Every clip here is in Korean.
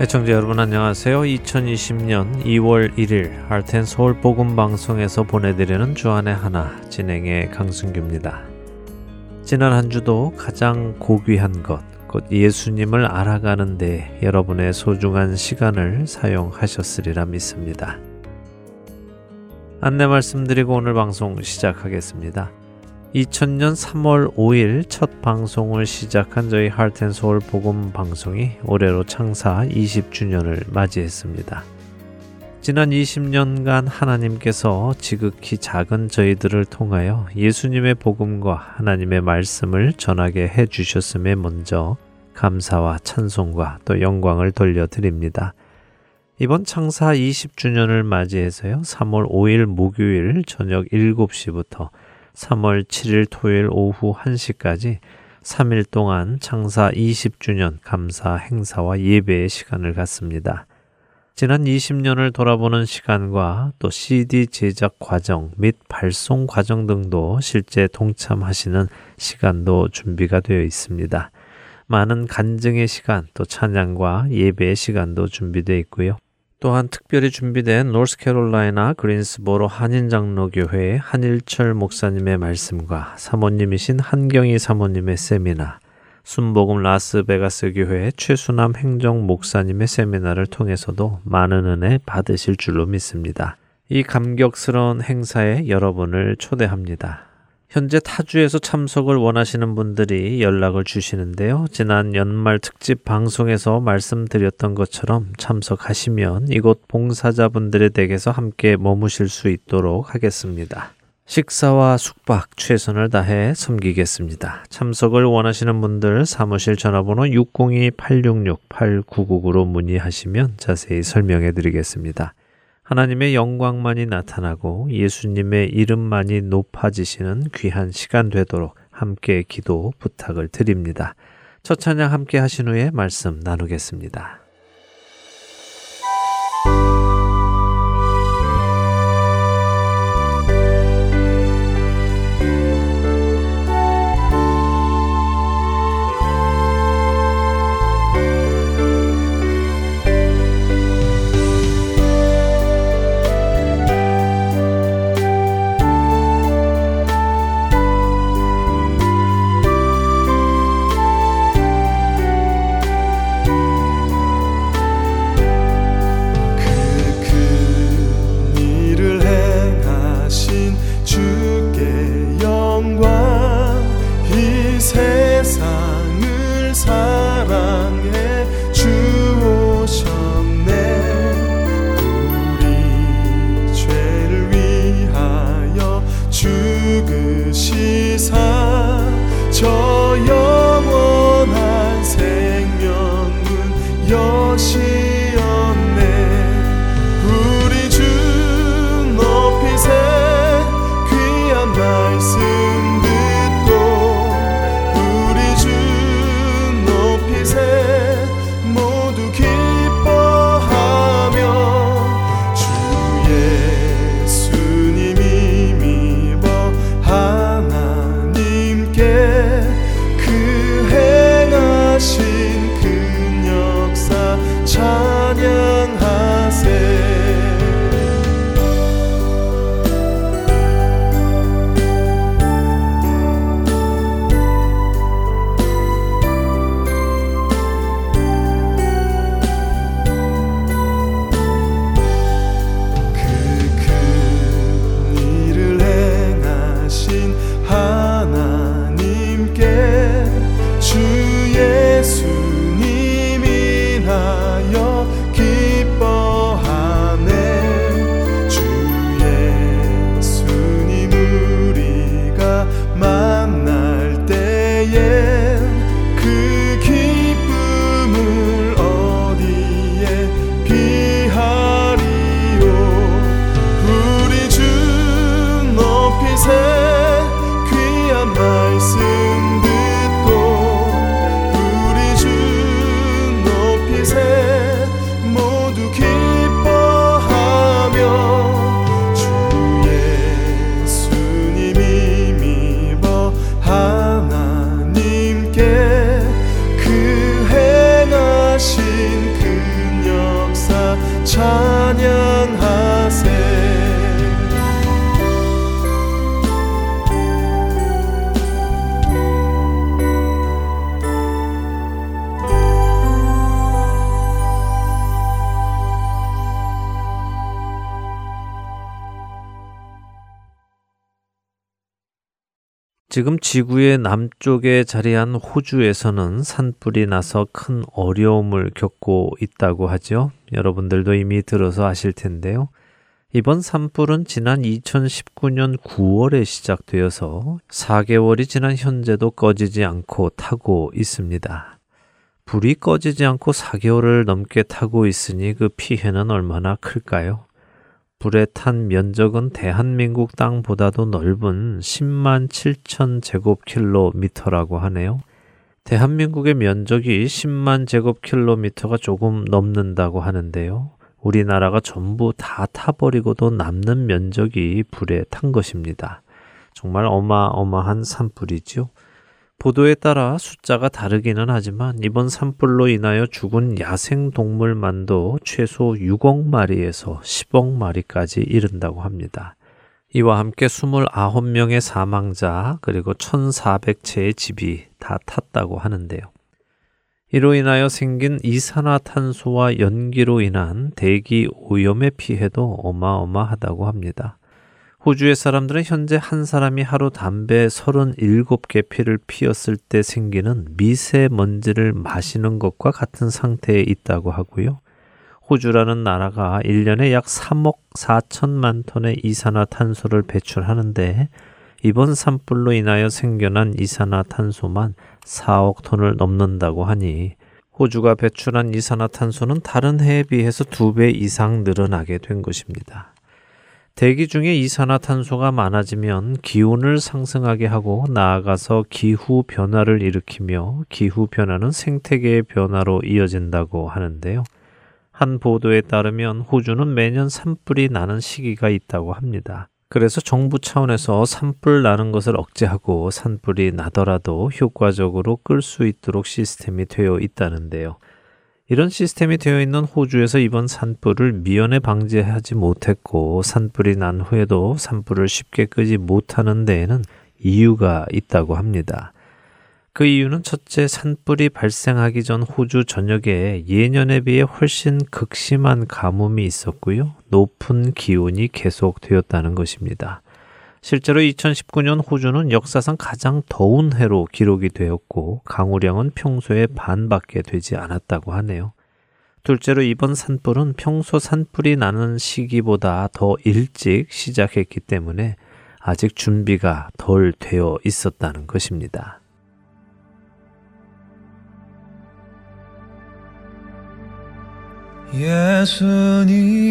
애청자 여러분 안녕하세요. 2020년 2월 1일 할텐 서울 복음 방송에서 보내드리는 주안의 하나 진행의 강승규입니다. 지난 한 주도 가장 고귀한 것, 곧 예수님을 알아가는데 여러분의 소중한 시간을 사용하셨으리라 믿습니다. 안내 말씀드리고 오늘 방송 시작하겠습니다. 2000년 3월 5일 첫 방송을 시작한 저희 할텐서울 복음 방송이 올해로 창사 20주년을 맞이했습니다. 지난 20년간 하나님께서 지극히 작은 저희들을 통하여 예수님의 복음과 하나님의 말씀을 전하게 해 주셨음에 먼저 감사와 찬송과 또 영광을 돌려드립니다. 이번 창사 20주년을 맞이해서요. 3월 5일 목요일 저녁 7시부터 3월 7일 토요일 오후 1시까지 3일 동안 창사 20주년 감사 행사와 예배의 시간을 갖습니다. 지난 20년을 돌아보는 시간과 또 CD 제작 과정 및 발송 과정 등도 실제 동참하시는 시간도 준비가 되어 있습니다. 많은 간증의 시간, 또 찬양과 예배의 시간도 준비되어 있고요. 또한 특별히 준비된 노스캐롤라이나 그린스보로 한인장로교회의 한일철 목사님의 말씀과 사모님이신 한경희 사모님의 세미나, 순복음 라스베가스 교회 최수남 행정 목사님의 세미나를 통해서도 많은 은혜 받으실 줄로 믿습니다. 이 감격스러운 행사에 여러분을 초대합니다. 현재 타주에서 참석을 원하시는 분들이 연락을 주시는데요. 지난 연말 특집 방송에서 말씀드렸던 것처럼 참석하시면 이곳 봉사자분들의 댁에서 함께 머무실 수 있도록 하겠습니다. 식사와 숙박 최선을 다해 섬기겠습니다. 참석을 원하시는 분들 사무실 전화번호 602-866-8999로 문의하시면 자세히 설명해 드리겠습니다. 하나님의 영광만이 나타나고 예수님의 이름만이 높아지시는 귀한 시간 되도록 함께 기도 부탁을 드립니다. 첫 찬양 함께 하신 후에 말씀 나누겠습니다. 지구의 남쪽에 자리한 호주에서는 산불이 나서 큰 어려움을 겪고 있다고 하죠. 여러분들도 이미 들어서 아실 텐데요. 이번 산불은 지난 2019년 9월에 시작되어서 4개월이 지난 현재도 꺼지지 않고 타고 있습니다. 불이 꺼지지 않고 4개월을 넘게 타고 있으니 그 피해는 얼마나 클까요? 불에 탄 면적은 대한민국 땅보다도 넓은 10만 7천 제곱킬로미터라고 하네요. 대한민국의 면적이 10만 제곱킬로미터가 조금 넘는다고 하는데요. 우리나라가 전부 다 타버리고도 남는 면적이 불에 탄 것입니다. 정말 어마어마한 산불이죠. 보도에 따라 숫자가 다르기는 하지만 이번 산불로 인하여 죽은 야생 동물만도 최소 6억 마리에서 10억 마리까지 이른다고 합니다. 이와 함께 29명의 사망자 그리고 1,400채의 집이 다 탔다고 하는데요. 이로 인하여 생긴 이산화탄소와 연기로 인한 대기 오염의 피해도 어마어마하다고 합니다. 호주의 사람들은 현재 한 사람이 하루 담배 37개 피를 피웠을 때 생기는 미세먼지를 마시는 것과 같은 상태에 있다고 하고요. 호주라는 나라가 1년에 약 3억 4천만 톤의 이산화탄소를 배출하는데 이번 산불로 인하여 생겨난 이산화탄소만 4억 톤을 넘는다고 하니 호주가 배출한 이산화탄소는 다른 해에 비해서 두 배 이상 늘어나게 된 것입니다. 대기 중에 이산화탄소가 많아지면 기온을 상승하게 하고 나아가서 기후 변화를 일으키며 기후 변화는 생태계의 변화로 이어진다고 하는데요. 한 보도에 따르면 호주는 매년 산불이 나는 시기가 있다고 합니다. 그래서 정부 차원에서 산불 나는 것을 억제하고 산불이 나더라도 효과적으로 끌 수 있도록 시스템이 되어 있다는데요. 이런 시스템이 되어 있는 호주에서 이번 산불을 미연에 방지하지 못했고 산불이 난 후에도 산불을 쉽게 끄지 못하는 데에는 이유가 있다고 합니다. 그 이유는 첫째 산불이 발생하기 전 호주 전역에 예년에 비해 훨씬 극심한 가뭄이 있었고요. 높은 기온이 계속되었다는 것입니다. 실제로 2019년 호주는 역사상 가장 더운 해로 기록이 되었고 강우량은 평소의 반밖에 되지 않았다고 하네요. 둘째로 이번 산불은 평소 산불이 나는 시기보다 더 일찍 시작했기 때문에 아직 준비가 덜 되어 있었다는 것입니다. 예수님은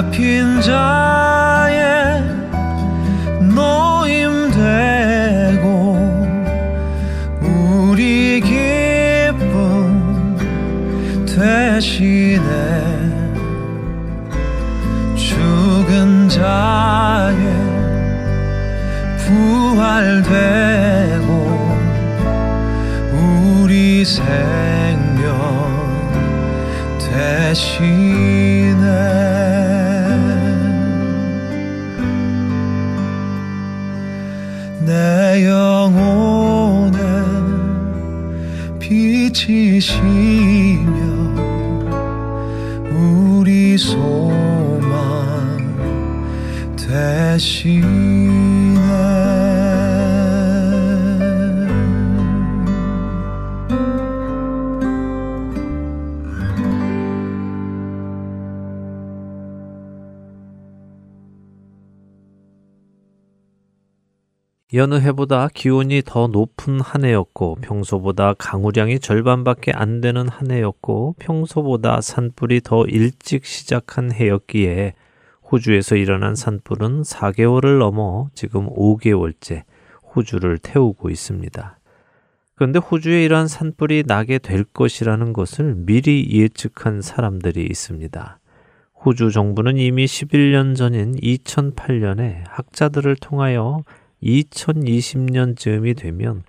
잡힌 자의 노임 되고 우리 기쁨 대신에 죽은 자의 부활 되고 우리 생명 대신에 여느 해보다 기온이 더 높은 한 해였고 평소보다 강우량이 절반밖에 안 되는 한 해였고 평소보다 산불이 더 일찍 시작한 해였기에 호주에서 일어난 산불은 4개월을 넘어 지금 5개월째 호주를 태우고 있습니다. 그런데 호주에 이러한 산불이 나게 될 것이라는 것을 미리 예측한 사람들이 있습니다. 호주 정부는 이미 11년 전인 2008년에 학자들을 통하여 2020년쯤이 되면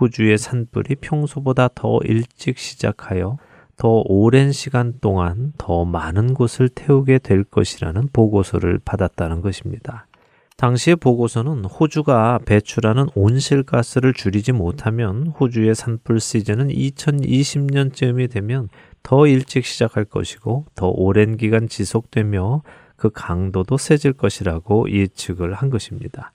호주의 산불이 평소보다 더 일찍 시작하여 더 오랜 시간 동안 더 많은 곳을 태우게 될 것이라는 보고서를 받았다는 것입니다. 당시의 보고서는 호주가 배출하는 온실가스를 줄이지 못하면 호주의 산불 시즌은 2020년쯤이 되면 더 일찍 시작할 것이고 더 오랜 기간 지속되며 그 강도도 세질 것이라고 예측을 한 것입니다.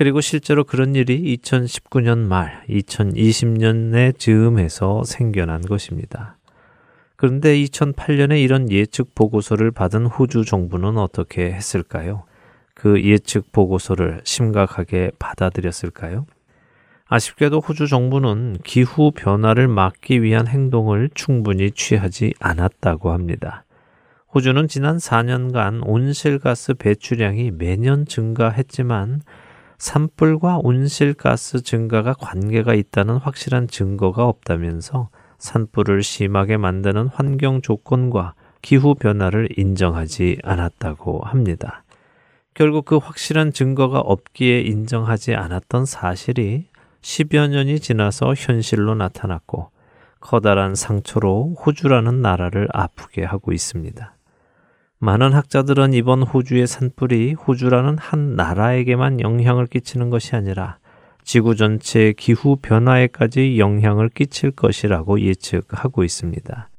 그리고 실제로 그런 일이 2019년 말, 2020년에 즈음해서 생겨난 것입니다. 그런데 2008년에 이런 예측 보고서를 받은 호주 정부는 어떻게 했을까요? 그 예측 보고서를 심각하게 받아들였을까요? 아쉽게도 호주 정부는 기후 변화를 막기 위한 행동을 충분히 취하지 않았다고 합니다. 호주는 지난 4년간 온실가스 배출량이 매년 증가했지만 산불과 온실가스 증가가 관계가 있다는 확실한 증거가 없다면서 산불을 심하게 만드는 환경 조건과 기후 변화를 인정하지 않았다고 합니다. 결국 그 확실한 증거가 없기에 인정하지 않았던 사실이 10여 년이 지나서 현실로 나타났고 커다란 상처로 호주라는 나라를 아프게 하고 있습니다. 많은 학자들은 이번 호주의 산불이 호주라는 한 나라에게만 영향을 끼치는 것이 아니라 지구 전체의 기후 변화에까지 영향을 끼칠 것이라고 예측하고 있습니다.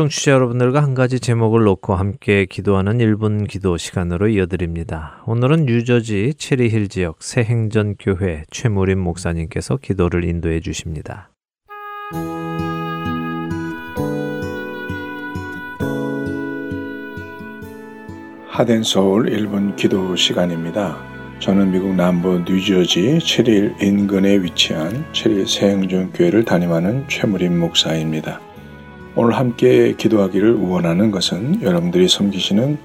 청취자 여러분들과 한 가지 제목을 놓고 함께 기도하는 1분 기도 시간으로 이어드립니다. 오늘은 뉴저지 체리힐 지역 새행전교회 최무림 목사님께서 기도를 인도해 주십니다. 하덴 서울 1분 기도 시간입니다. 저는 미국 남부 뉴저지 체릴 인근에 위치한 체릴 새행전 교회를 담임하는 최무림 목사입니다. 오늘 함께 기도하기를 원하는 것은 여러분들이 섬기시는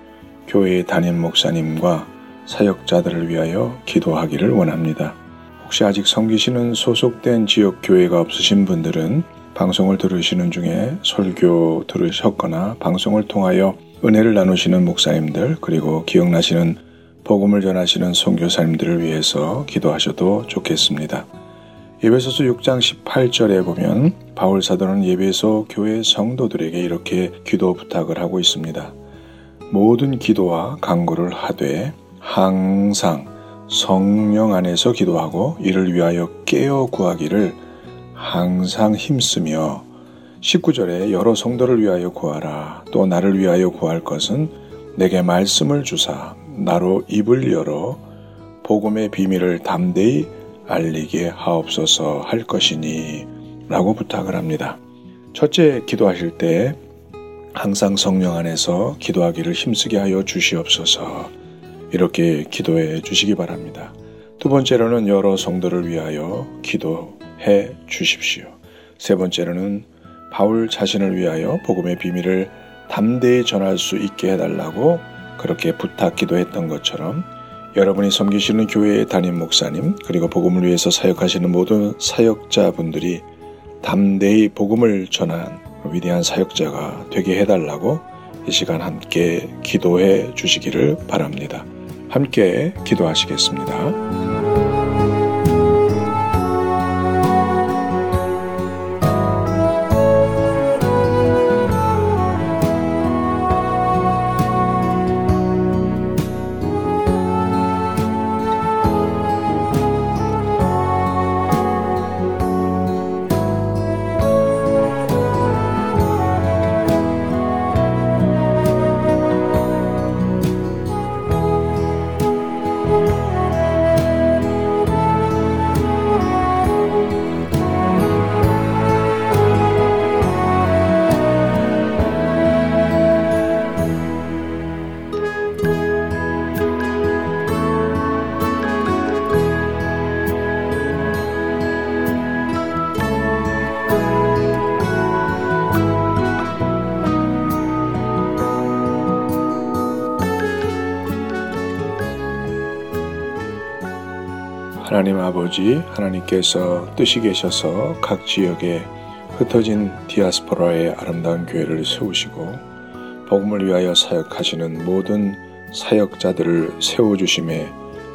교회 담임 목사님과 사역자들을 위하여 기도하기를 원합니다. 혹시 아직 섬기시는 소속된 지역 교회가 없으신 분들은 방송을 들으시는 중에 설교 들으셨거나 방송을 통하여 은혜를 나누시는 목사님들 그리고 기억나시는 복음을 전하시는 선교사님들을 위해서 기도하셔도 좋겠습니다. 예배소서 6장 18절에 보면 바울 사도는 예배소 교회 성도들에게 이렇게 기도 부탁을 하고 있습니다. 모든 기도와 간구를 하되 항상 성령 안에서 기도하고 이를 위하여 깨어 구하기를 항상 힘쓰며 19절에 여러 성도를 위하여 구하라 또 나를 위하여 구할 것은 내게 말씀을 주사 나로 입을 열어 복음의 비밀을 담대히 알리게 하옵소서 할 것이니 라고 부탁을 합니다. 첫째 기도하실 때 항상 성령 안에서 기도하기를 힘쓰게 하여 주시옵소서 이렇게 기도해 주시기 바랍니다. 두 번째로는 여러 성도를 위하여 기도해 주십시오. 세 번째로는 바울 자신을 위하여 복음의 비밀을 담대히 전할 수 있게 해달라고 그렇게 부탁 기도했던 것처럼 여러분이 섬기시는 교회의 담임 목사님 그리고 복음을 위해서 사역하시는 모든 사역자분들이 담대히 복음을 전한 위대한 사역자가 되게 해달라고 이 시간 함께 기도해 주시기를 바랍니다. 함께 기도하시겠습니다. 아버지 하나님께서 뜻이 계셔서 각 지역에 흩어진 디아스포라의 아름다운 교회를 세우시고 복음을 위하여 사역하시는 모든 사역자들을 세워주심에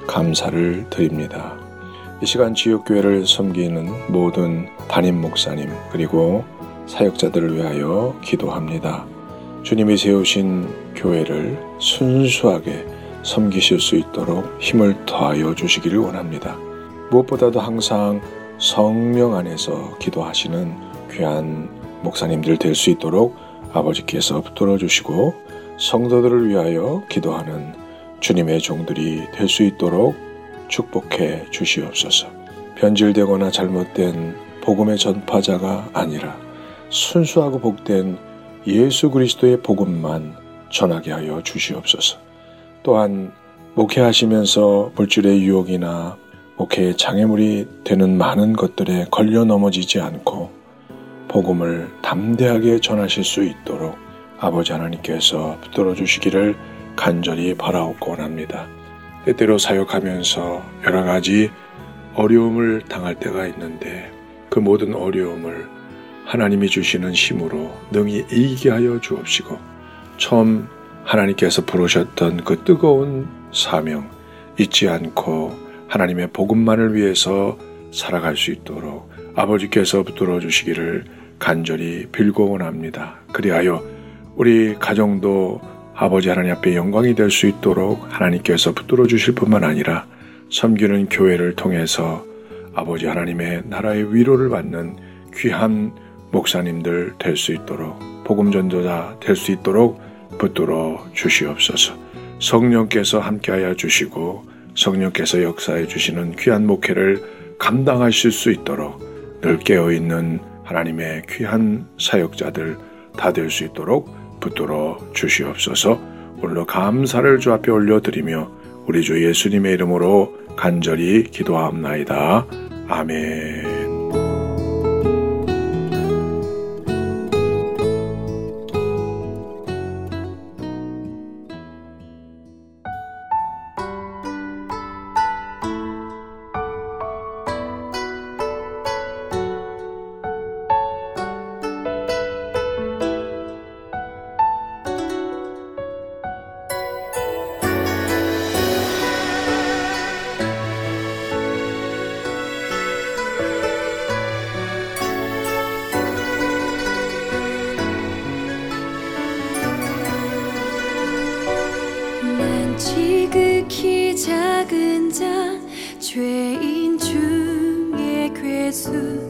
감사를 드립니다. 이 시간 지역교회를 섬기는 모든 담임 목사님 그리고 사역자들을 위하여 기도합니다. 주님이 세우신 교회를 순수하게 섬기실 수 있도록 힘을 더하여 주시기를 원합니다. 무엇보다도 항상 성령 안에서 기도하시는 귀한 목사님들 될 수 있도록 아버지께서 붙들어 주시고 성도들을 위하여 기도하는 주님의 종들이 될 수 있도록 축복해 주시옵소서. 변질되거나 잘못된 복음의 전파자가 아니라 순수하고 복된 예수 그리스도의 복음만 전하게 하여 주시옵소서. 또한 목회하시면서 물질의 유혹이나 목회의 장애물이 되는 많은 것들에 걸려 넘어지지 않고 복음을 담대하게 전하실 수 있도록 아버지 하나님께서 붙들어 주시기를 간절히 바라옵고 원합니다. 때때로 사역하면서 여러 가지 어려움을 당할 때가 있는데 그 모든 어려움을 하나님이 주시는 힘으로 능히 이기게 하여 주옵시고 처음 하나님께서 부르셨던 그 뜨거운 사명 잊지 않고 하나님의 복음만을 위해서 살아갈 수 있도록 아버지께서 붙들어 주시기를 간절히 빌고 원합니다. 그리하여 우리 가정도 아버지 하나님 앞에 영광이 될 수 있도록 하나님께서 붙들어 주실 뿐만 아니라 섬기는 교회를 통해서 아버지 하나님의 나라의 위로를 받는 귀한 목사님들 될 수 있도록 복음 전도자 될 수 있도록 붙들어 주시옵소서. 성령께서 함께하여 주시고 성령께서 역사해 주시는 귀한 목회를 감당하실 수 있도록 늘 깨어 있는 하나님의 귀한 사역자들 다 될 수 있도록 붙들어 주시옵소서. 오늘도 감사를 주 앞에 올려드리며 우리 주 예수님의 이름으로 간절히 기도하옵나이다. 아멘. 작은 자 죄인 중에 괴수.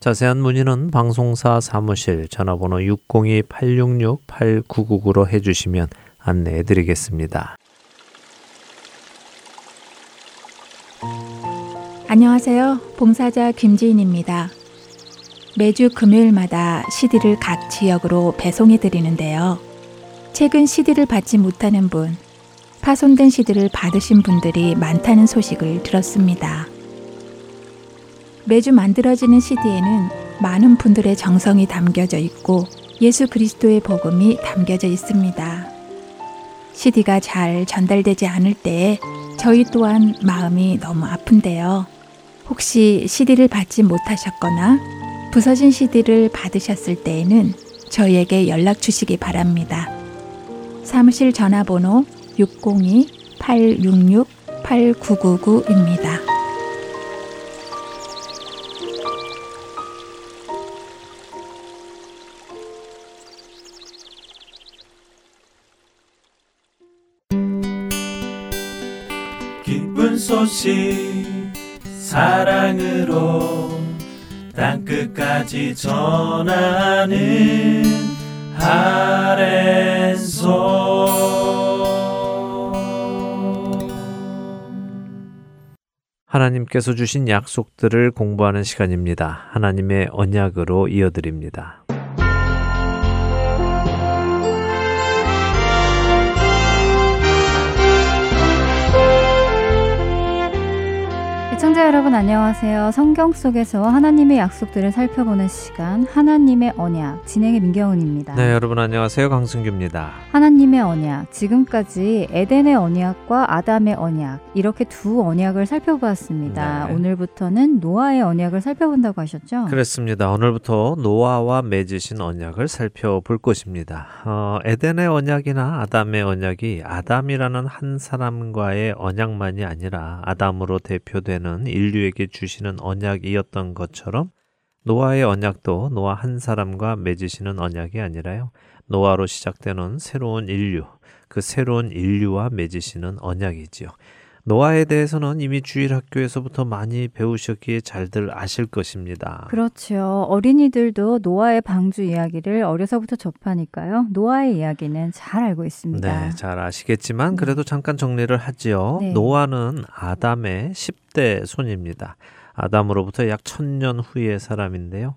자세한 문의는 방송사 사무실 전화번호 602-866-8999로 해주시면 안내해 드리겠습니다. 안녕하세요. 봉사자 김지인입니다. 매주 금요일마다 CD를 각 지역으로 배송해 드리는데요. 최근 CD를 받지 못하는 분, 파손된 CD를 받으신 분들이 많다는 소식을 들었습니다. 매주 만들어지는 CD에는 많은 분들의 정성이 담겨져 있고 예수 그리스도의 복음이 담겨져 있습니다. CD가 잘 전달되지 않을 때에 저희 또한 마음이 너무 아픈데요. 혹시 CD를 받지 못하셨거나 부서진 CD를 받으셨을 때에는 저희에게 연락 주시기 바랍니다. 사무실 전화번호 602-866-8999입니다. 소식 사랑으로 땅끝까지 전하는 아랜소 하나님께서 주신 약속들을 공부하는 시간입니다. 하나님의 언약으로 이어드립니다. 여러분 안녕하세요. 성경 속에서 하나님의 약속들을 살펴보는 시간 하나님의 언약 진행의 민경훈입니다. 네, 여러분 안녕하세요. 강승규입니다. 하나님의 언약 지금까지 에덴의 언약과 아담의 언약 이렇게 두 언약을 살펴보았습니다. 네. 오늘부터는 노아의 언약을 살펴본다고 하셨죠? 그렇습니다. 오늘부터 노아와 맺으신 언약을 살펴볼 것입니다. 어, 에덴의 언약이나 아담의 언약이 아담이라는 한 사람과의 언약만이 아니라 아담으로 대표되는 인류에게 주시는 언약이었던 것처럼 노아의 언약도 노아 한 사람과 맺으시는 언약이 아니라요. 노아로 시작되는 새로운 인류, 그 새로운 인류와 맺으시는 언약이지요. 노아에 대해서는 이미 주일 학교에서부터 많이 배우셨기에 잘들 아실 것입니다. 그렇죠. 어린이들도 노아의 방주 이야기를 어려서부터 접하니까요. 노아의 이야기는 잘 알고 있습니다. 네, 잘 아시겠지만 그래도 잠깐 정리를 하지요. 네. 노아는 아담의 10대 손입니다. 아담으로부터 약 천년 후의 사람인데요.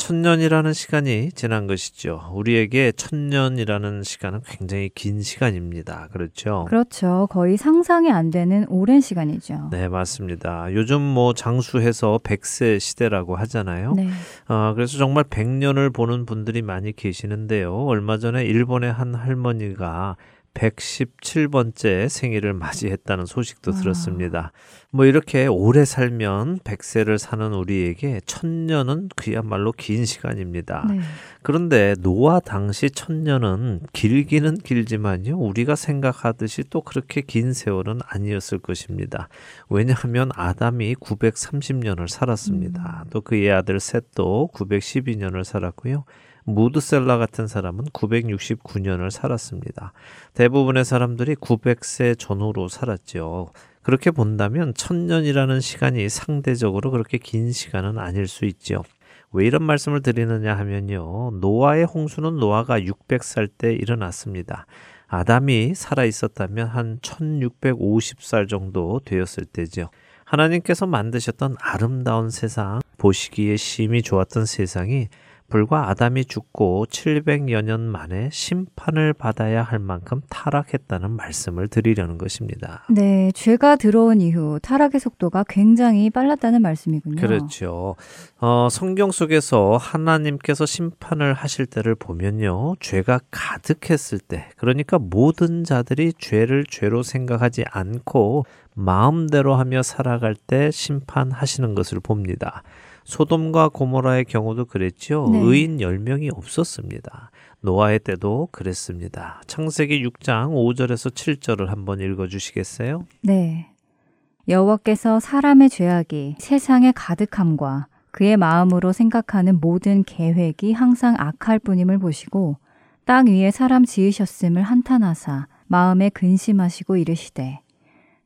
천년이라는 시간이 지난 것이죠. 우리에게 천년이라는 시간은 굉장히 긴 시간입니다. 그렇죠? 그렇죠. 거의 상상이 안 되는 오랜 시간이죠. 네, 맞습니다. 요즘 뭐 장수해서 100세 시대라고 하잖아요. 네. 어, 그래서 정말 100년을 보는 분들이 많이 계시는데요. 얼마 전에 일본의 한 할머니가 117번째 생일을 맞이했다는 소식도 아. 들었습니다. 뭐 이렇게 오래 살면 100세를 사는 우리에게 천년은 그야말로 긴 시간입니다. 네. 그런데 노아 당시 천년은 길기는 길지만요. 우리가 생각하듯이 또 그렇게 긴 세월은 아니었을 것입니다. 왜냐하면 아담이 930년을 살았습니다. 음. 또 그의 아들 셋도 912년을 살았고요. 무드셀라 같은 사람은 969년을 살았습니다. 대부분의 사람들이 900세 전후로 살았죠. 그렇게 본다면 천년이라는 시간이 상대적으로 그렇게 긴 시간은 아닐 수 있죠. 왜 이런 말씀을 드리느냐 하면요. 노아의 홍수는 노아가 600살 때 일어났습니다. 아담이 살아 있었다면 한 1650살 정도 되었을 때죠. 하나님께서 만드셨던 아름다운 세상, 보시기에 심히 좋았던 세상이 불과 아담이 죽고 700여 년 만에 심판을 받아야 할 만큼 타락했다는 말씀을 드리려는 것입니다. 네, 죄가 들어온 이후 타락의 속도가 굉장히 빨랐다는 말씀이군요. 그렇죠. 어, 성경 속에서 하나님께서 심판을 하실 때를 보면요. 죄가 가득했을 때, 그러니까 모든 자들이 죄를 죄로 생각하지 않고 마음대로 하며 살아갈 때 심판하시는 것을 봅니다. 소돔과 고모라의 경우도 그랬죠. 네. 의인 10명이 없었습니다. 노아의 때도 그랬습니다. 창세기 6장 5절에서 7절을 한번 읽어 주시겠어요? 네. 여호와께서 사람의 죄악이 세상에 가득함과 그의 마음으로 생각하는 모든 계획이 항상 악할 뿐임을 보시고 땅 위에 사람 지으셨음을 한탄하사 마음에 근심하시고 이르시되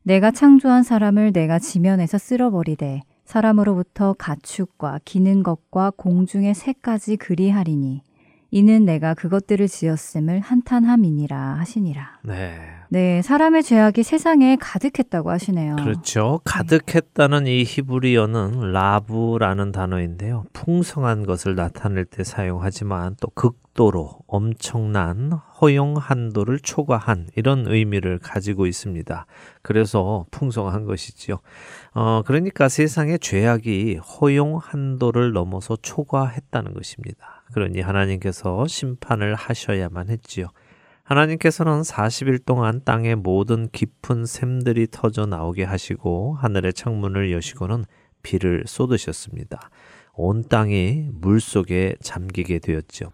내가 창조한 사람을 내가 지면에서 쓸어버리되 사람으로부터 가축과 기는 것과 공중의 새까지 그리하리니 이는 내가 그것들을 지었음을 한탄함이니라 하시니라. 네. 네, 사람의 죄악이 세상에 가득했다고 하시네요. 그렇죠. 가득했다는 이 히브리어는 라브라는 단어인데요. 풍성한 것을 나타낼 때 사용하지만 또 극도로 엄청난 허용 한도를 초과한 이런 의미를 가지고 있습니다. 그래서 풍성한 것이지요. 어, 그러니까 세상의 죄악이 허용 한도를 넘어서 초과했다는 것입니다. 그러니 하나님께서 심판을 하셔야만 했지요. 하나님께서는 40일 동안 땅의 모든 깊은 샘들이 터져 나오게 하시고 하늘의 창문을 여시고는 비를 쏟으셨습니다. 온 땅이 물 속에 잠기게 되었죠.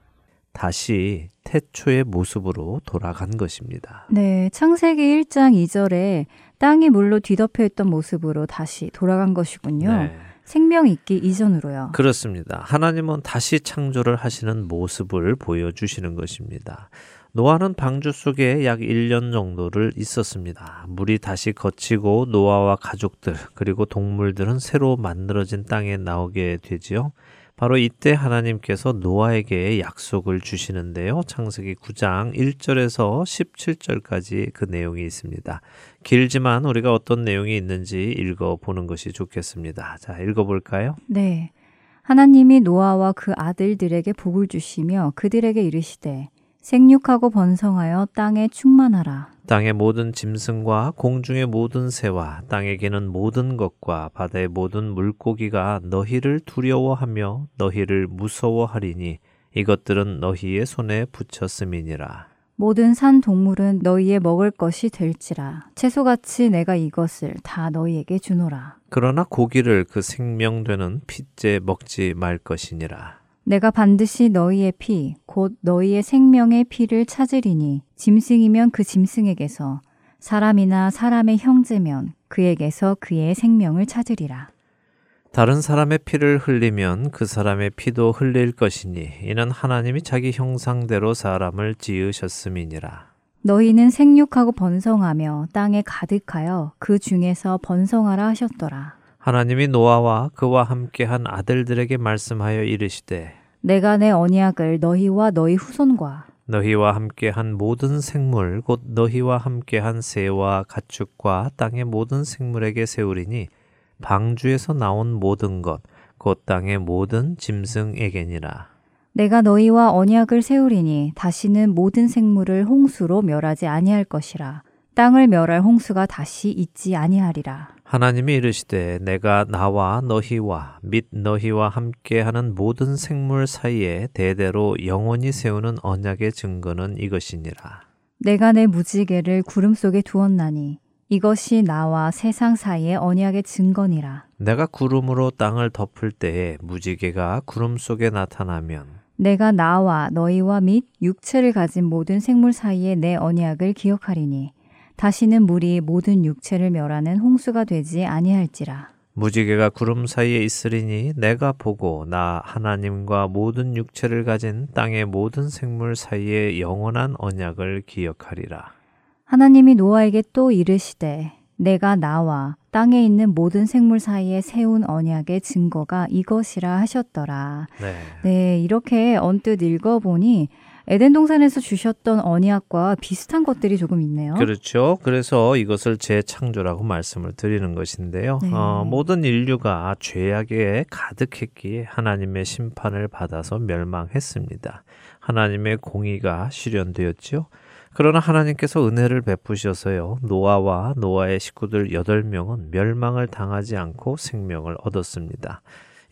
다시 태초의 모습으로 돌아간 것입니다. 네, 창세기 1장 2절에 땅이 물로 뒤덮여 있던 모습으로 다시 돌아간 것이군요. 네. 생명 있기 이전으로요. 그렇습니다. 하나님은 다시 창조를 하시는 모습을 보여주시는 것입니다. 노아는 방주 속에 약 1년 정도를 있었습니다. 물이 다시 거치고 노아와 가족들 그리고 동물들은 새로 만들어진 땅에 나오게 되지요. 바로 이때 하나님께서 노아에게 약속을 주시는데요. 창세기 9장 1절에서 17절까지 그 내용이 있습니다. 길지만 우리가 어떤 내용이 있는지 읽어 보는 것이 좋겠습니다. 자, 읽어 볼까요? 네. 하나님이 노아와 그 아들들에게 복을 주시며 그들에게 이르시되 생육하고 번성하여 땅에 충만하라. 땅의 모든 짐승과 공중의 모든 새와 땅에 기는 모든 것과 바다의 모든 물고기가 너희를 두려워하며 너희를 무서워하리니 이것들은 너희의 손에 붙였음이니라. 모든 산 동물은 너희의 먹을 것이 될지라. 채소같이 내가 이것을 다 너희에게 주노라. 그러나 고기를 그 생명되는 핏째 먹지 말 것이니라. 내가 반드시 너희의 피, 곧 너희의 생명의 피를 찾으리니 짐승이면 그 짐승에게서 사람이나 사람의 형제면 그에게서 그의 생명을 찾으리라. 다른 사람의 피를 흘리면 그 사람의 피도 흘릴 것이니 이는 하나님이 자기 형상대로 사람을 지으셨음이니라. 너희는 생육하고 번성하며 땅에 가득하여 그 중에서 번성하라 하셨더라. 하나님이 노아와 그와 함께한 아들들에게 말씀하여 이르시되 내가 내 언약을 너희와 너희 후손과 너희와 함께한 모든 생물 곧 너희와 함께한 새와 가축과 땅의 모든 생물에게 세우리니 방주에서 나온 모든 것 곧 땅의 모든 짐승에게니라. 내가 너희와 언약을 세우리니 다시는 모든 생물을 홍수로 멸하지 아니할 것이라 땅을 멸할 홍수가 다시 있지 아니하리라. 하나님이 이르시되 내가 나와 너희와 및 너희와 함께하는 모든 생물 사이에 대대로 영원히 세우는 언약의 증거는 이것이니라. 내가 내 무지개를 구름 속에 두었나니 이것이 나와 세상 사이의 언약의 증거니라. 내가 구름으로 땅을 덮을 때에 무지개가 구름 속에 나타나면 내가 나와 너희와 및 육체를 가진 모든 생물 사이에 내 언약을 기억하리니 다시는 물이 모든 육체를 멸하는 홍수가 되지 아니할지라. 무지개가 구름 사이에 있으리니 내가 보고 나 하나님과 모든 육체를 가진 땅의 모든 생물 사이에 영원한 언약을 기억하리라. 하나님이 노아에게 또 이르시되 내가 나와 땅에 있는 모든 생물 사이에 세운 언약의 증거가 이것이라 하셨더라. 네. 네, 이렇게 언뜻 읽어보니 에덴 동산에서 주셨던 언약과 비슷한 것들이 조금 있네요. 그렇죠. 그래서 이것을 재창조라고 말씀을 드리는 것인데요. 네. 어, 모든 인류가 죄악에 가득했기에 하나님의 심판을 받아서 멸망했습니다. 하나님의 공의가 실현되었지요. 그러나 하나님께서 은혜를 베푸셔서요. 노아와 노아의 식구들 8명은 멸망을 당하지 않고 생명을 얻었습니다.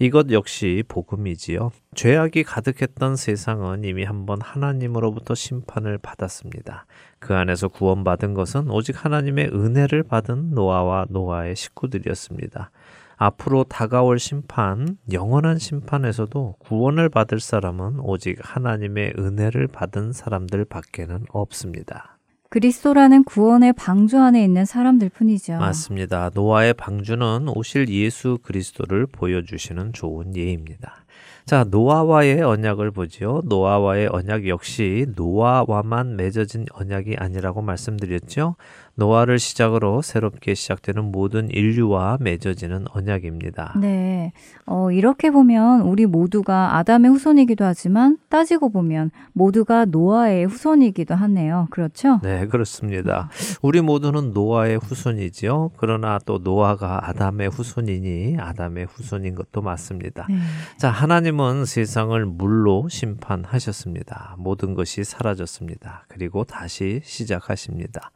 이것 역시 복음이지요. 죄악이 가득했던 세상은 이미 한번 하나님으로부터 심판을 받았습니다. 그 안에서 구원받은 것은 오직 하나님의 은혜를 받은 노아와 노아의 식구들이었습니다. 앞으로 다가올 심판, 영원한 심판에서도 구원을 받을 사람은 오직 하나님의 은혜를 받은 사람들 밖에는 없습니다. 그리스도라는 구원의 방주 안에 있는 사람들 뿐이죠. 맞습니다. 노아의 방주는 오실 예수 그리스도를 보여주시는 좋은 예입니다. 자, 노아와의 언약을 보지요. 노아와의 언약 역시 노아와만 맺어진 언약이 아니라고 말씀드렸죠. 노아를 시작으로 새롭게 시작되는 모든 인류와 맺어지는 언약입니다. 네. 어, 이렇게 보면 우리 모두가 아담의 후손이기도 하지만 따지고 보면 모두가 노아의 후손이기도 하네요. 그렇죠? 네, 그렇습니다. 우리 모두는 노아의 후손이지요. 그러나 또 노아가 아담의 후손이니 아담의 후손인 것도 맞습니다. 네. 자, 하나님은 세상을 물로 심판하셨습니다. 모든 것이 사라졌습니다. 그리고 다시 시작하십니다.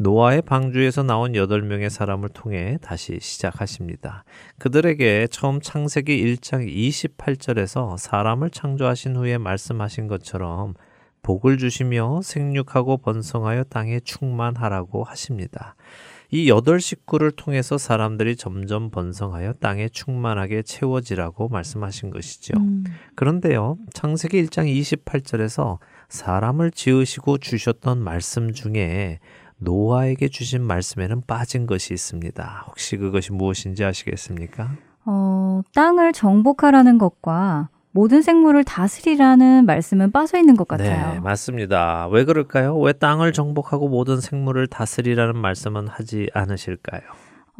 노아의 방주에서 나온 8명의 사람을 통해 다시 시작하십니다. 그들에게 처음 창세기 1장 28절에서 사람을 창조하신 후에 말씀하신 것처럼 복을 주시며 생육하고 번성하여 땅에 충만하라고 하십니다. 이 여덟 식구를 통해서 사람들이 점점 번성하여 땅에 충만하게 채워지라고 말씀하신 것이죠. 음. 그런데요, 창세기 1장 28절에서 사람을 지으시고 주셨던 말씀 중에 노아에게 주신 말씀에는 빠진 것이 있습니다. 혹시 그것이 무엇인지 아시겠습니까? 어, 땅을 정복하라는 것과 모든 생물을 다스리라는 말씀은 빠져 있는 것 같아요. 네, 맞습니다. 왜 그럴까요? 왜 땅을 정복하고 모든 생물을 다스리라는 말씀은 하지 않으실까요?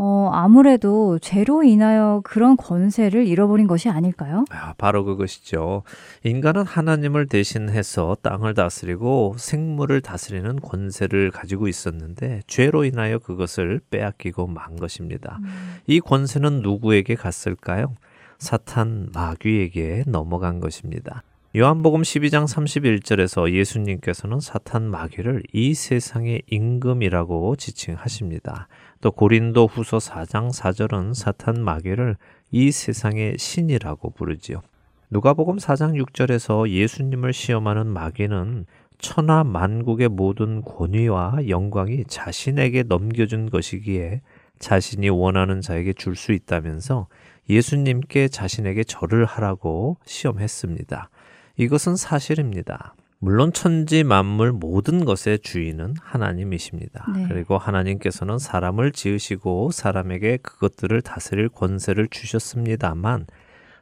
어, 아무래도 죄로 인하여 그런 권세를 잃어버린 것이 아닐까요? 아, 바로 그것이죠. 인간은 하나님을 대신해서 땅을 다스리고 생물을 다스리는 권세를 가지고 있었는데 죄로 인하여 그것을 빼앗기고 만 것입니다. 이 권세는 누구에게 갔을까요? 사탄 마귀에게 넘어간 것입니다. 요한복음 12장 31절에서 예수님께서는 사탄 마귀를 이 세상의 임금이라고 지칭하십니다. 또 고린도 후서 4장 4절은 사탄 마귀를 이 세상의 신이라고 부르지요. 누가복음 4장 6절에서 예수님을 시험하는 마귀는 천하 만국의 모든 권위와 영광이 자신에게 넘겨준 것이기에 자신이 원하는 자에게 줄 수 있다면서 예수님께 자신에게 절을 하라고 시험했습니다. 이것은 사실입니다. 물론 천지 만물 모든 것의 주인은 하나님이십니다. 네. 그리고 하나님께서는 사람을 지으시고 사람에게 그것들을 다스릴 권세를 주셨습니다만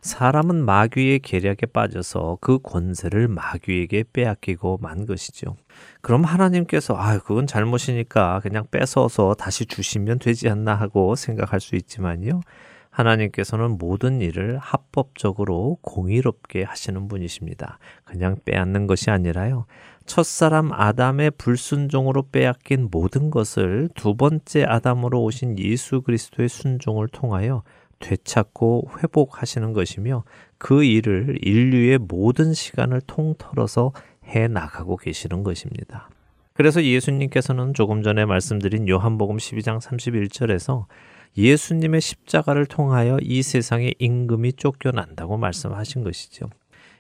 사람은 마귀의 계략에 빠져서 그 권세를 마귀에게 빼앗기고 만 것이죠. 그럼 하나님께서 아, 그건 잘못이니까 그냥 뺏어서 다시 주시면 되지 않나 하고 생각할 수 있지만요. 하나님께서는 모든 일을 합법적으로 공의롭게 하시는 분이십니다. 그냥 빼앗는 것이 아니라요. 첫사람 아담의 불순종으로 빼앗긴 모든 것을 두 번째 아담으로 오신 예수 그리스도의 순종을 통하여 되찾고 회복하시는 것이며 그 일을 인류의 모든 시간을 통틀어서 해 나가고 계시는 것입니다. 그래서 예수님께서는 조금 전에 말씀드린 요한복음 12장 31절에서 예수님의 십자가를 통하여 이 세상의 임금이 쫓겨난다고 말씀하신 것이죠.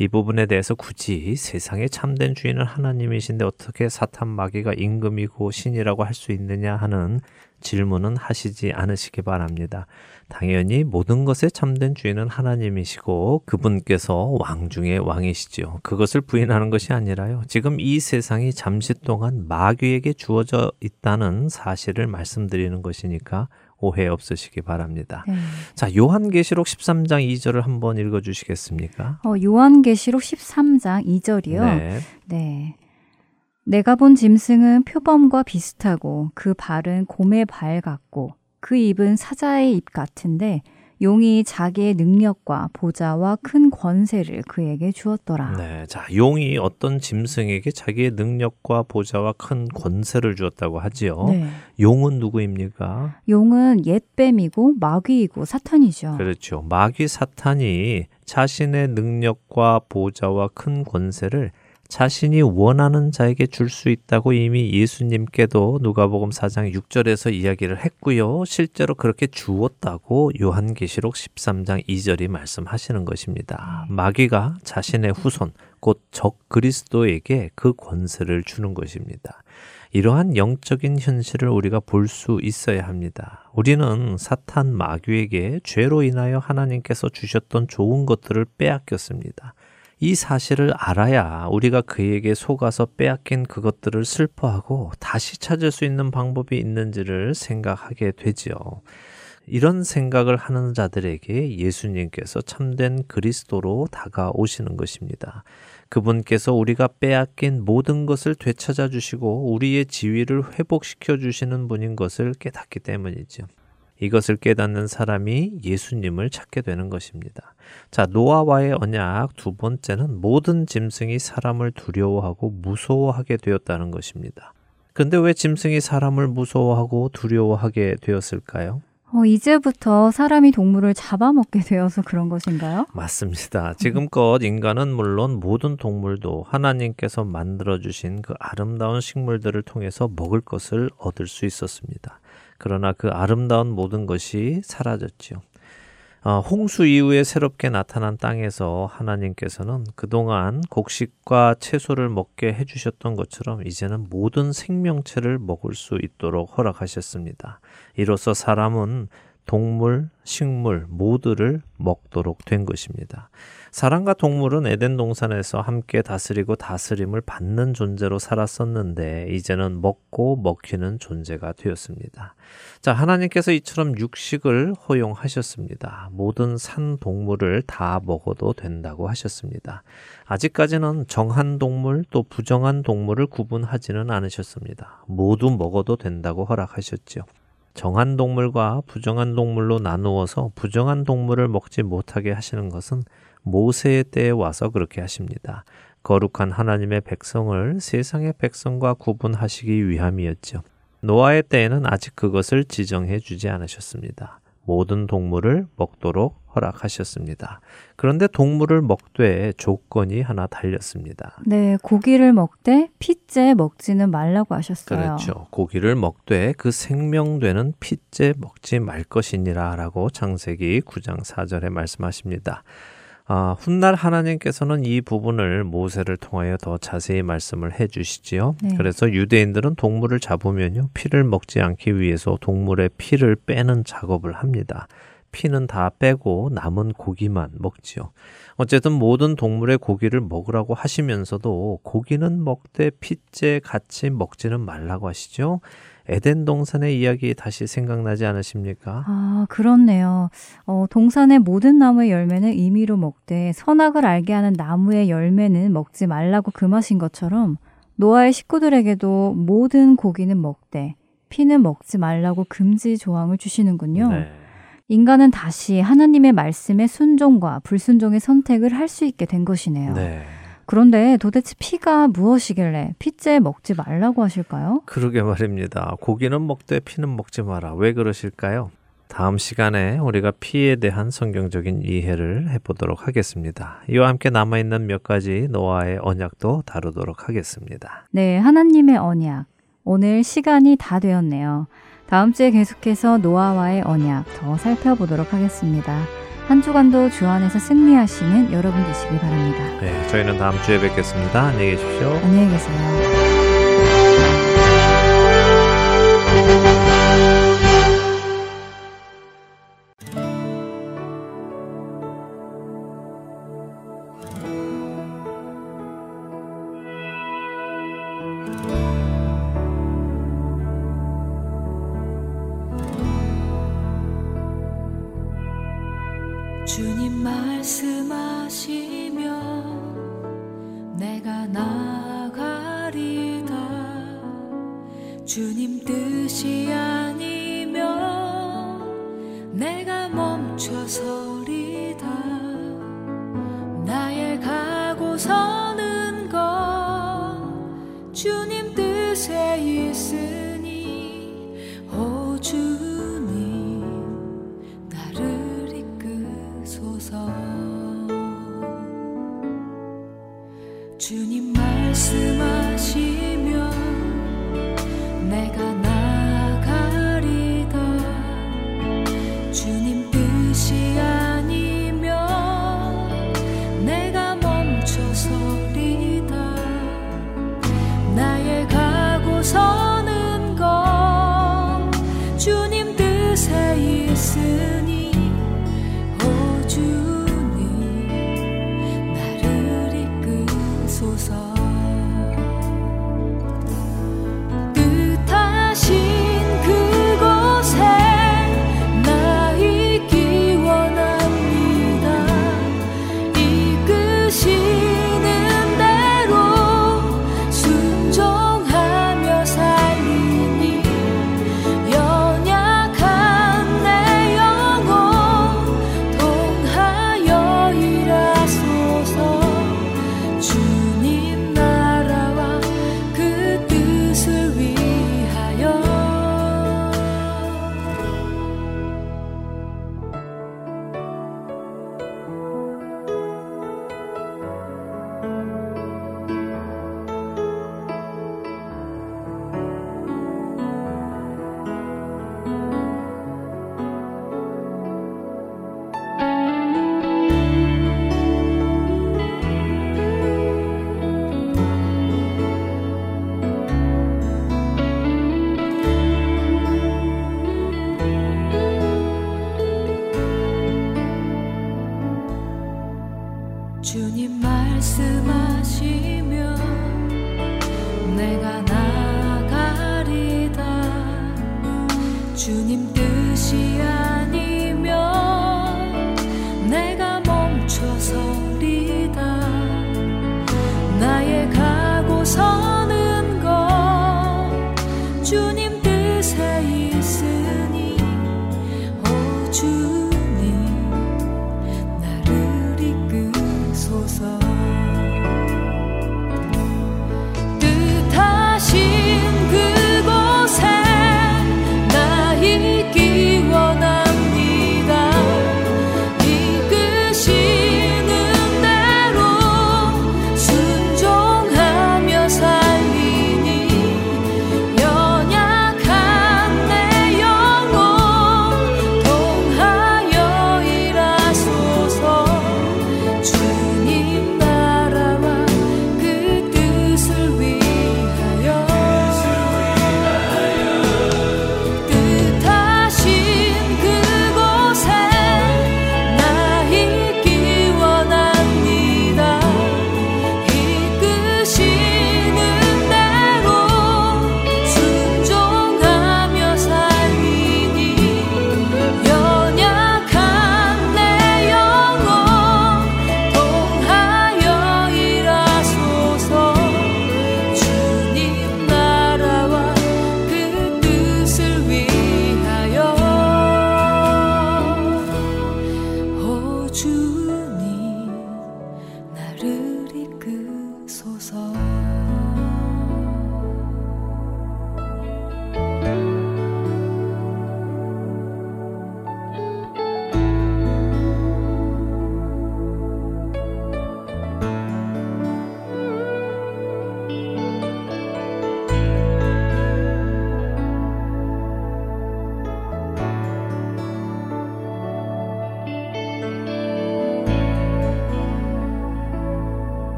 이 부분에 대해서 굳이 세상의 참된 주인은 하나님이신데 어떻게 사탄 마귀가 임금이고 신이라고 할 수 있느냐 하는 질문은 하시지 않으시기 바랍니다. 당연히 모든 것의 참된 주인은 하나님이시고 그분께서 왕 중의 왕이시지요. 그것을 부인하는 것이 아니라요. 지금 이 세상이 잠시 동안 마귀에게 주어져 있다는 사실을 말씀드리는 것이니까 오해 없으시기 바랍니다. 네. 자, 요한계시록 13장 2절을 한번 읽어 주시겠습니까? 어, 요한계시록 13장 2절이요. 네. 네. 내가 본 짐승은 표범과 비슷하고 그 발은 곰의 발 같고 그 입은 사자의 입 같은데 용이 자기의 능력과 보좌와 큰 권세를 그에게 주었더라. 네. 자, 용이 어떤 짐승에게 자기의 능력과 보좌와 큰 권세를 주었다고 하지요. 네. 용은 누구입니까? 용은 옛뱀이고 마귀이고 사탄이죠. 그렇죠. 마귀 사탄이 자신의 능력과 보좌와 큰 권세를 자신이 원하는 자에게 줄 수 있다고 이미 예수님께도 누가복음 4장 6절에서 이야기를 했고요. 실제로 그렇게 주었다고 요한계시록 13장 2절이 말씀하시는 것입니다. 마귀가 자신의 후손 곧 적 그리스도에게 그 권세를 주는 것입니다. 이러한 영적인 현실을 우리가 볼 수 있어야 합니다. 우리는 사탄 마귀에게 죄로 인하여 하나님께서 주셨던 좋은 것들을 빼앗겼습니다. 이 사실을 알아야 우리가 그에게 속아서 빼앗긴 그것들을 슬퍼하고 다시 찾을 수 있는 방법이 있는지를 생각하게 되지요. 이런 생각을 하는 자들에게 예수님께서 참된 그리스도로 다가오시는 것입니다. 그분께서 우리가 빼앗긴 모든 것을 되찾아 주시고 우리의 지위를 회복시켜 주시는 분인 것을 깨닫기 때문이죠. 이것을 깨닫는 사람이 예수님을 찾게 되는 것입니다. 자, 노아와의 언약 두 번째는 모든 짐승이 사람을 두려워하고 무서워하게 되었다는 것입니다. 근데 왜 짐승이 사람을 무서워하고 두려워하게 되었을까요? 어, 이제부터 사람이 동물을 잡아먹게 되어서 그런 것인가요? 맞습니다. 지금껏 인간은 물론 모든 동물도 하나님께서 만들어주신 그 아름다운 식물들을 통해서 먹을 것을 얻을 수 있었습니다. 그러나 그 아름다운 모든 것이 사라졌지요. 어, 홍수 이후에 새롭게 나타난 땅에서 하나님께서는 그동안 곡식과 채소를 먹게 해주셨던 것처럼 이제는 모든 생명체를 먹을 수 있도록 허락하셨습니다. 이로써 사람은 동물, 식물 모두를 먹도록 된 것입니다. 사람과 동물은 에덴 동산에서 함께 다스리고 다스림을 받는 존재로 살았었는데 이제는 먹고 먹히는 존재가 되었습니다. 자, 하나님께서 이처럼 육식을 허용하셨습니다. 모든 산 동물을 다 먹어도 된다고 하셨습니다. 아직까지는 정한 동물 또 부정한 동물을 구분하지는 않으셨습니다. 모두 먹어도 된다고 허락하셨죠. 정한 동물과 부정한 동물로 나누어서 부정한 동물을 먹지 못하게 하시는 것은 모세의 때에 와서 그렇게 하십니다. 거룩한 하나님의 백성을 세상의 백성과 구분하시기 위함이었죠. 노아의 때에는 아직 그것을 지정해 주지 않으셨습니다. 모든 동물을 먹도록 허락하셨습니다. 그런데 동물을 먹되 조건이 하나 달렸습니다. 네, 고기를 먹되 핏째 먹지는 말라고 하셨어요. 그렇죠. 고기를 먹되 그 생명되는 핏째 먹지 말 것이니라라고 창세기 9장 4절에 말씀하십니다. 아, 훗날 하나님께서는 이 부분을 모세를 통하여 더 자세히 말씀을 해 주시지요. 네. 그래서 유대인들은 동물을 잡으면요, 피를 먹지 않기 위해서 동물의 피를 빼는 작업을 합니다. 피는 다 빼고 남은 고기만 먹지요. 어쨌든 모든 동물의 고기를 먹으라고 하시면서도 고기는 먹되 핏째 같이 먹지는 말라고 하시죠. 에덴 동산의 이야기 다시 생각나지 않으십니까? 아, 그렇네요. 어, 동산의 모든 나무의 열매는 임의로 먹되 선악을 알게 하는 나무의 열매는 먹지 말라고 금하신 것처럼 노아의 식구들에게도 모든 고기는 먹되 피는 먹지 말라고 금지 조항을 주시는군요. 네. 인간은 다시 하나님의 말씀에 순종과 불순종의 선택을 할 수 있게 된 것이네요. 네. 그런데 도대체 피가 무엇이길래 피째 먹지 말라고 하실까요? 그러게 말입니다. 고기는 먹되 피는 먹지 마라. 왜 그러실까요? 다음 시간에 우리가 피에 대한 성경적인 이해를 해보도록 하겠습니다. 이와 함께 남아있는 몇 가지 노아의 언약도 다루도록 하겠습니다. 네, 하나님의 언약. 오늘 시간이 다 되었네요. 다음 주에 계속해서 노아와의 언약 더 살펴보도록 하겠습니다. 한 주간도 주 안에서 승리하시는 여러분 되시기 바랍니다. 네, 저희는 다음 주에 뵙겠습니다. 안녕히 계십시오. 안녕히 계세요.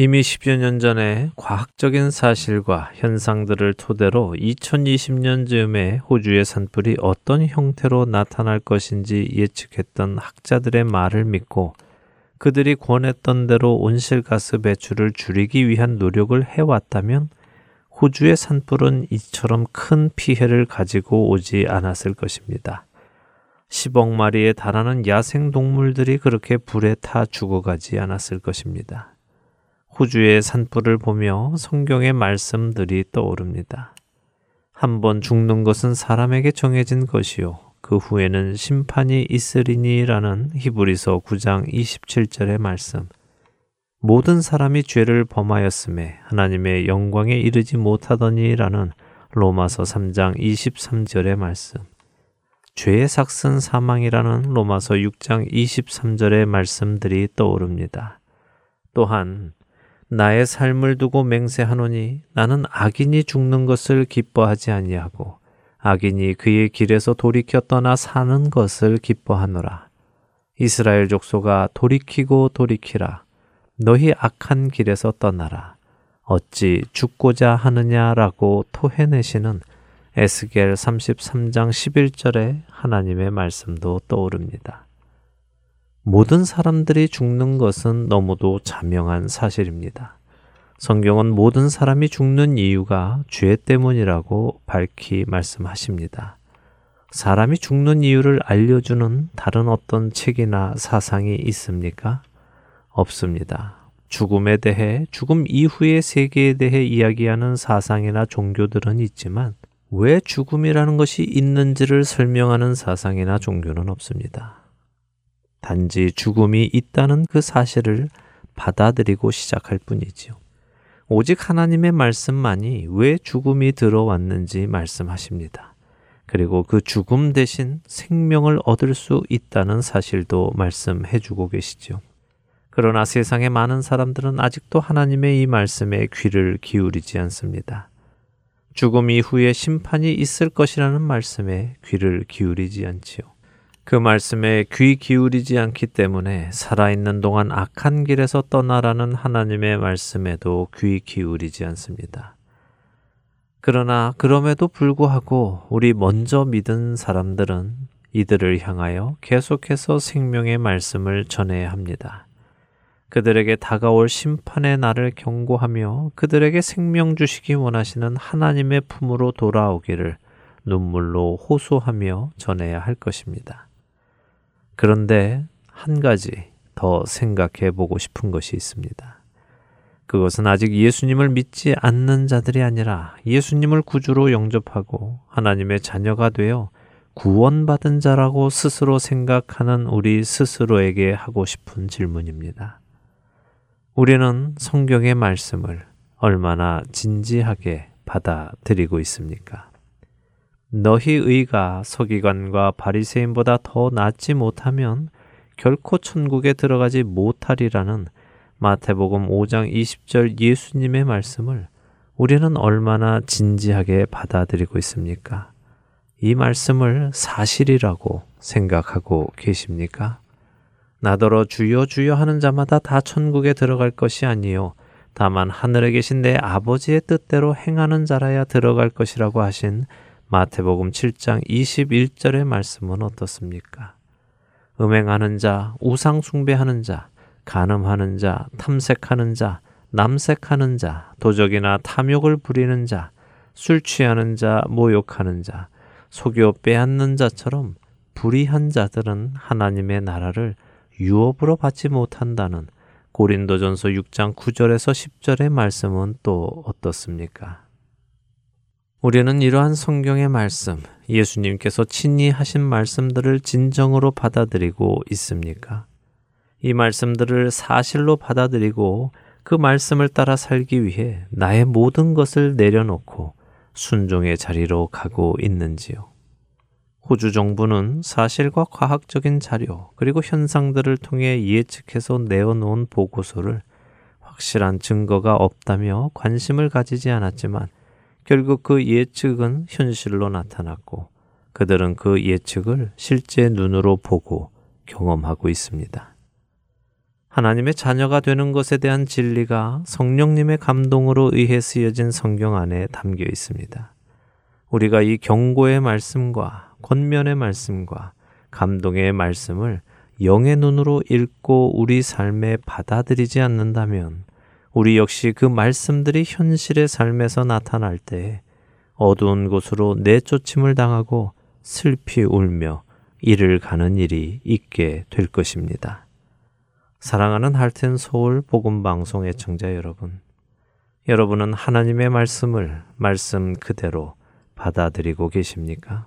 이미 10여 년 전에 과학적인 사실과 현상들을 토대로 2020년 즈음에 호주의 산불이 어떤 형태로 나타날 것인지 예측했던 학자들의 말을 믿고 그들이 권했던 대로 온실가스 배출을 줄이기 위한 노력을 해왔다면 호주의 산불은 이처럼 큰 피해를 가지고 오지 않았을 것입니다. 10억 마리에 달하는 야생 동물들이 그렇게 불에 타 죽어가지 않았을 것입니다. 호주의 산불을 보며 성경의 말씀들이 떠오릅니다. 한 번 죽는 것은 사람에게 정해진 것이요. 그 후에는 심판이 있으리니라는 히브리서 9장 27절의 말씀. 모든 사람이 죄를 범하였음에 하나님의 영광에 이르지 못하더니라는 로마서 3장 23절의 말씀. 죄의 삭슨 사망이라는 로마서 6장 23절의 말씀들이 떠오릅니다. 또한 나의 삶을 두고 맹세하노니 나는 악인이 죽는 것을 기뻐하지 아니하고 악인이 그의 길에서 돌이켜 떠나 사는 것을 기뻐하노라. 이스라엘 족소가 돌이키고 돌이키라. 너희 악한 길에서 떠나라. 어찌 죽고자 하느냐라고 토해내시는 에스겔 33장 11절에 하나님의 말씀도 떠오릅니다. 모든 사람들이 죽는 것은 너무도 자명한 사실입니다. 성경은 모든 사람이 죽는 이유가 죄 때문이라고 밝히 말씀하십니다. 사람이 죽는 이유를 알려주는 다른 어떤 책이나 사상이 있습니까? 없습니다. 죽음에 대해, 죽음 이후의 세계에 대해 이야기하는 사상이나 종교들은 있지만, 왜 죽음이라는 것이 있는지를 설명하는 사상이나 종교는 없습니다. 단지 죽음이 있다는 그 사실을 받아들이고 시작할 뿐이지요. 오직 하나님의 말씀만이 왜 죽음이 들어왔는지 말씀하십니다. 그리고 그 죽음 대신 생명을 얻을 수 있다는 사실도 말씀해 주고 계시죠. 그러나 세상의 많은 사람들은 아직도 하나님의 이 말씀에 귀를 기울이지 않습니다. 죽음 이후에 심판이 있을 것이라는 말씀에 귀를 기울이지 않지요. 그 말씀에 귀 기울이지 않기 때문에 살아있는 동안 악한 길에서 떠나라는 하나님의 말씀에도 귀 기울이지 않습니다. 그러나 그럼에도 불구하고 우리 먼저 믿은 사람들은 이들을 향하여 계속해서 생명의 말씀을 전해야 합니다. 그들에게 다가올 심판의 날을 경고하며 그들에게 생명 주시기 원하시는 하나님의 품으로 돌아오기를 눈물로 호소하며 전해야 할 것입니다. 그런데 한 가지 더 생각해 보고 싶은 것이 있습니다. 그것은 아직 예수님을 믿지 않는 자들이 아니라 예수님을 구주로 영접하고 하나님의 자녀가 되어 구원받은 자라고 스스로 생각하는 우리 스스로에게 하고 싶은 질문입니다. 우리는 성경의 말씀을 얼마나 진지하게 받아들이고 있습니까? 너희 의가 서기관과 바리새인보다 더 낫지 못하면 결코 천국에 들어가지 못하리라는 마태복음 5장 20절 예수님의 말씀을 우리는 얼마나 진지하게 받아들이고 있습니까? 이 말씀을 사실이라고 생각하고 계십니까? 나더러 주여 주여 하는 자마다 다 천국에 들어갈 것이 아니요 다만 하늘에 계신 내 아버지의 뜻대로 행하는 자라야 들어갈 것이라고 하신 마태복음 7장 21절의 말씀은 어떻습니까? 음행하는 자, 우상 숭배하는 자, 간음하는 자, 탐색하는 자, 남색하는 자, 도적이나 탐욕을 부리는 자, 술 취하는 자, 모욕하는 자, 속여 빼앗는 자처럼 불의한 자들은 하나님의 나라를 유업으로 받지 못한다는 고린도전서 6장 9절에서 10절의 말씀은 또 어떻습니까? 우리는 이러한 성경의 말씀, 예수님께서 친히 하신 말씀들을 진정으로 받아들이고 있습니까? 이 말씀들을 사실로 받아들이고 그 말씀을 따라 살기 위해 나의 모든 것을 내려놓고 순종의 자리로 가고 있는지요? 호주 정부는 사실과 과학적인 자료 그리고 현상들을 통해 예측해서 내어놓은 보고서를 확실한 증거가 없다며 관심을 가지지 않았지만 결국 그 예측은 현실로 나타났고 그들은 그 예측을 실제 눈으로 보고 경험하고 있습니다. 하나님의 자녀가 되는 것에 대한 진리가 성령님의 감동으로 의해 쓰여진 성경 안에 담겨 있습니다. 우리가 이 경고의 말씀과 권면의 말씀과 감동의 말씀을 영의 눈으로 읽고 우리 삶에 받아들이지 않는다면 우리 역시 그 말씀들이 현실의 삶에서 나타날 때 어두운 곳으로 내쫓임을 당하고 슬피 울며 이를 가는 일이 있게 될 것입니다. 사랑하는 할텐 서울 복음 방송 애청자 여러분. 여러분은 하나님의 말씀을 말씀 그대로 받아들이고 계십니까?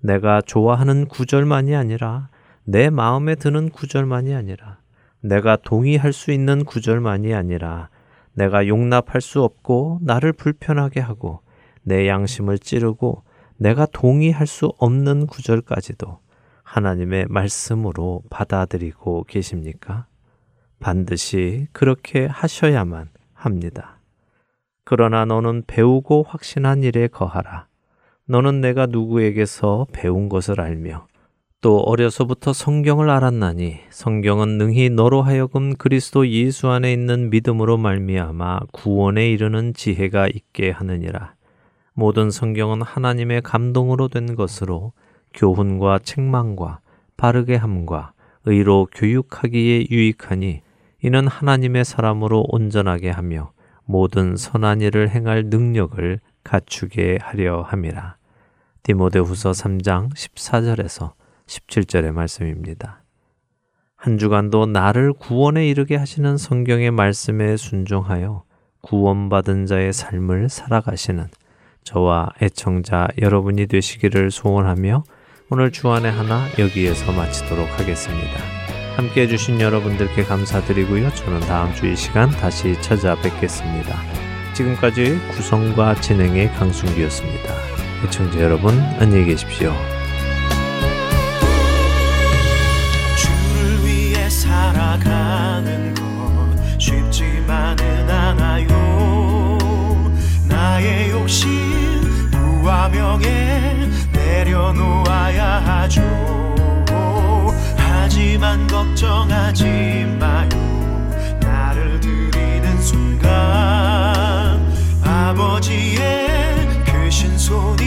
내가 좋아하는 구절만이 아니라 내 마음에 드는 구절만이 아니라 내가 동의할 수 있는 구절만이 아니라 내가 용납할 수 없고 나를 불편하게 하고 내 양심을 찌르고 내가 동의할 수 없는 구절까지도 하나님의 말씀으로 받아들이고 계십니까? 반드시 그렇게 하셔야만 합니다. 그러나 너는 배우고 확신한 일에 거하라. 너는 내가 누구에게서 배운 것을 알며 또 어려서부터 성경을 알았나니 성경은 능히 너로 하여금 그리스도 예수 안에 있는 믿음으로 말미암아 구원에 이르는 지혜가 있게 하느니라. 모든 성경은 하나님의 감동으로 된 것으로 교훈과 책망과 바르게 함과 의로 교육하기에 유익하니 이는 하나님의 사람으로 온전하게 하며 모든 선한 일을 행할 능력을 갖추게 하려 함이라. 디모데후서 3장 14절에서 17절의 말씀입니다. 한 주간도 나를 구원에 이르게 하시는 성경의 말씀에 순종하여 구원받은 자의 삶을 살아가시는 저와 애청자 여러분이 되시기를 소원하며 오늘 주안의 하나 여기에서 마치도록 하겠습니다. 함께 해주신 여러분들께 감사드리고요. 저는 다음 주 이 시간 다시 찾아뵙겠습니다. 지금까지 구성과 진행의 강순기였습니다. 애청자 여러분 안녕히 계십시오. 살아가는 것 쉽지만은 않아요. 나의 욕심 부와 명예 내려놓아야 하죠. 하지만 걱정하지 마요. 나를 드리는 순간 아버지의 크신 손